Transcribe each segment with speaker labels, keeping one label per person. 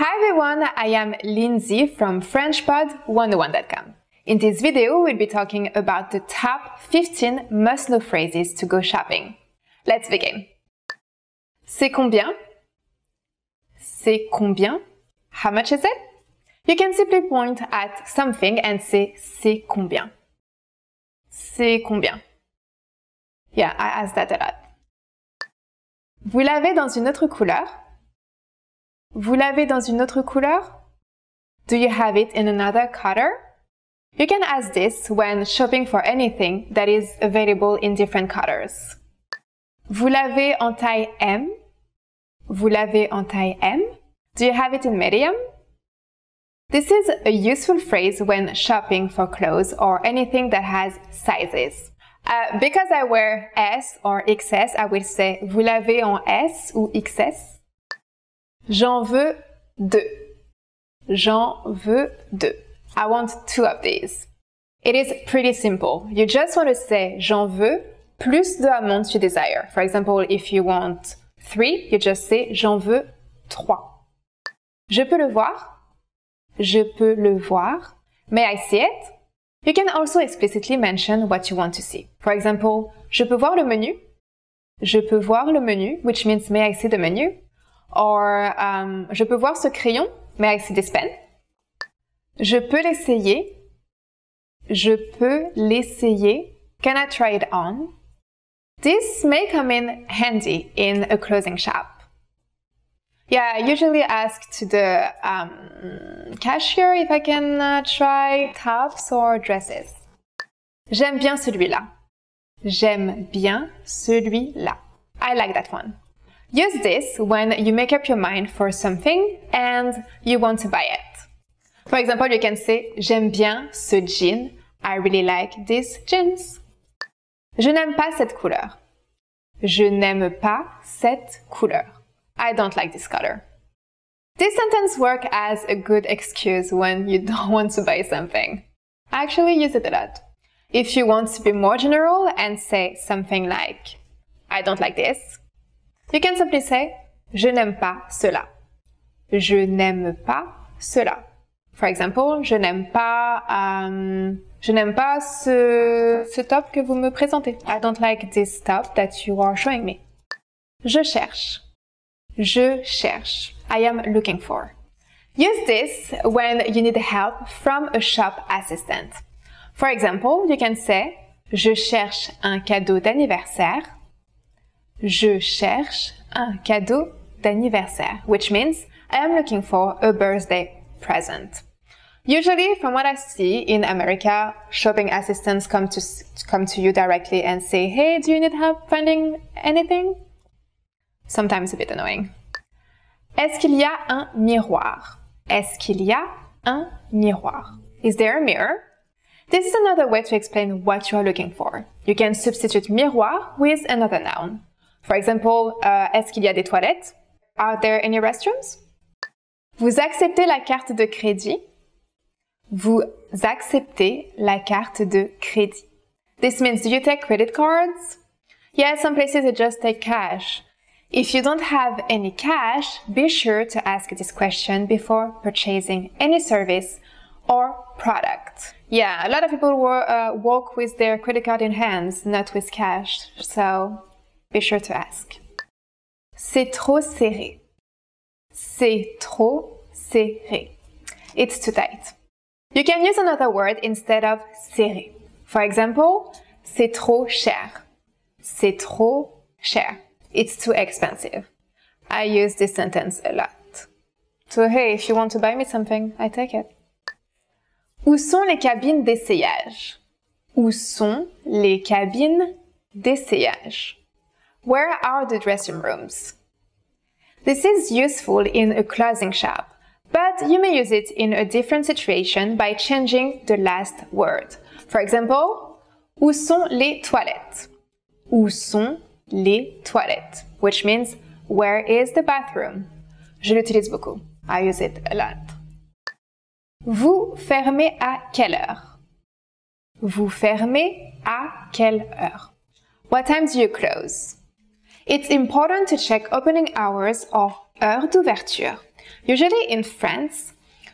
Speaker 1: Hi everyone, I am Lindsay from FrenchPod101.com. In this video, we'll be talking about the top 15 must-know phrases to go shopping. Let's begin. C'est combien? C'est combien? How much is it? You can simply point at something and say c'est combien. C'est combien? Yeah, I ask that a lot. Vous l'avez dans une autre couleur? Vous l'avez dans une autre couleur? Do you have it in another color? You can ask this when shopping for anything that is available in different colors. Vous l'avez en taille M? Vous l'avez en taille M? Do you have it in medium? This is a useful phrase when shopping for clothes or anything that has sizes. Uh, because I wear S or XS, I will say vous l'avez en S ou XS. J'en veux deux. J'en veux deux. I want two of these. It is pretty simple. You just want to say j'en veux plus de amounts you desire. For example, if you want three, you just say j'en veux trois. Je peux le voir. Je peux le voir. May I see it? You can also explicitly mention what you want to see. For example, je peux voir le menu. Je peux voir le menu, which means may I see the menu? Or, um, je peux voir ce crayon, mais avec this pen. Je peux l'essayer. Je peux l'essayer. Can I try it on? This may come in handy in a clothing shop. Yeah, I usually ask to the um, cashier if I can uh, try tops or dresses. J'aime bien celui-là. J'aime bien celui-là. I like that one. Use this when you make up your mind for something and you want to buy it. For example, you can say J'aime bien ce jean. I really like these jeans. Je n'aime pas cette couleur. Je n'aime pas cette couleur. I don't like this color. This sentence works as a good excuse when you don't want to buy something. I actually use it a lot. If you want to be more general and say something like, I don't like this, you can simply say Je n'aime pas cela. Je n'aime pas cela. For example, je n'aime pas, um, je n'aime pas ce, ce top que vous me présentez. I don't like this top that you are showing me. Je cherche. Je cherche. I am looking for. Use this when you need help from a shop assistant. For example, you can say Je cherche un cadeau d'anniversaire Je cherche un cadeau d'anniversaire, which means I am looking for a birthday present. Usually, from what I see in America, shopping assistants come to come to you directly and say, "Hey, do you need help finding anything?" Sometimes a bit annoying. Est-ce qu'il y a un miroir? Est-ce qu'il y a un miroir? Is there a mirror? This is another way to explain what you are looking for. You can substitute miroir with another noun. For example, uh, est-ce qu'il y a des toilettes? Are there any restrooms? Vous acceptez la carte de crédit? Vous acceptez la carte de crédit. This means do you take credit cards? Yeah, some places they just take cash. If you don't have any cash, be sure to ask this question before purchasing any service or product. Yeah, a lot of people uh, walk with their credit card in hands, not with cash. So be sure to ask. C'est trop serré. C'est trop serré. It's too tight. You can use another word instead of serré. For example, c'est trop cher. C'est trop cher. It's too expensive. I use this sentence a lot. So hey, if you want to buy me something, I take it. Où sont les cabines d'essayage? Où sont les cabines d'essayage? Where are the dressing rooms? This is useful in a clothing shop, but you may use it in a different situation by changing the last word. For example, où sont les toilettes? Où sont les toilettes? Which means where is the bathroom? Je l'utilise beaucoup. I use it a lot. Vous fermez à quelle heure? Vous fermez à quelle heure? What time do you close? It's important to check opening hours or heure d'ouverture. Usually in France,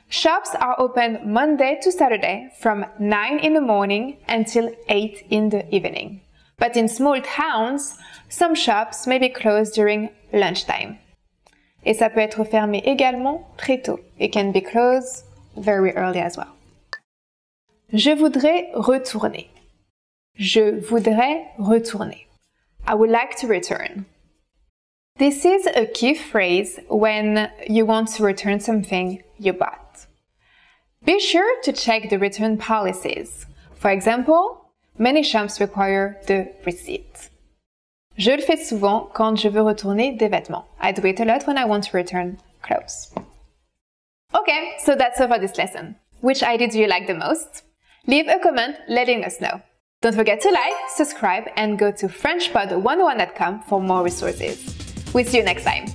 Speaker 1: shops are open Monday to Saturday from 9 in the morning until 8 in the evening. But in small towns, some shops may be closed during lunchtime. Et ça peut être fermé également très tôt. It can be closed very early as well. Je voudrais retourner. Je voudrais retourner. I would like to return. This is a key phrase when you want to return something you bought. Be sure to check the return policies. For example, many shops require the receipt. Je le fais souvent quand je veux retourner des vêtements. I do it a lot when I want to return clothes. Okay, so that's all for this lesson. Which idea do you like the most? Leave a comment letting us know. Don't forget to like, subscribe, and go to FrenchPod101.com for more resources. We'll see you next time.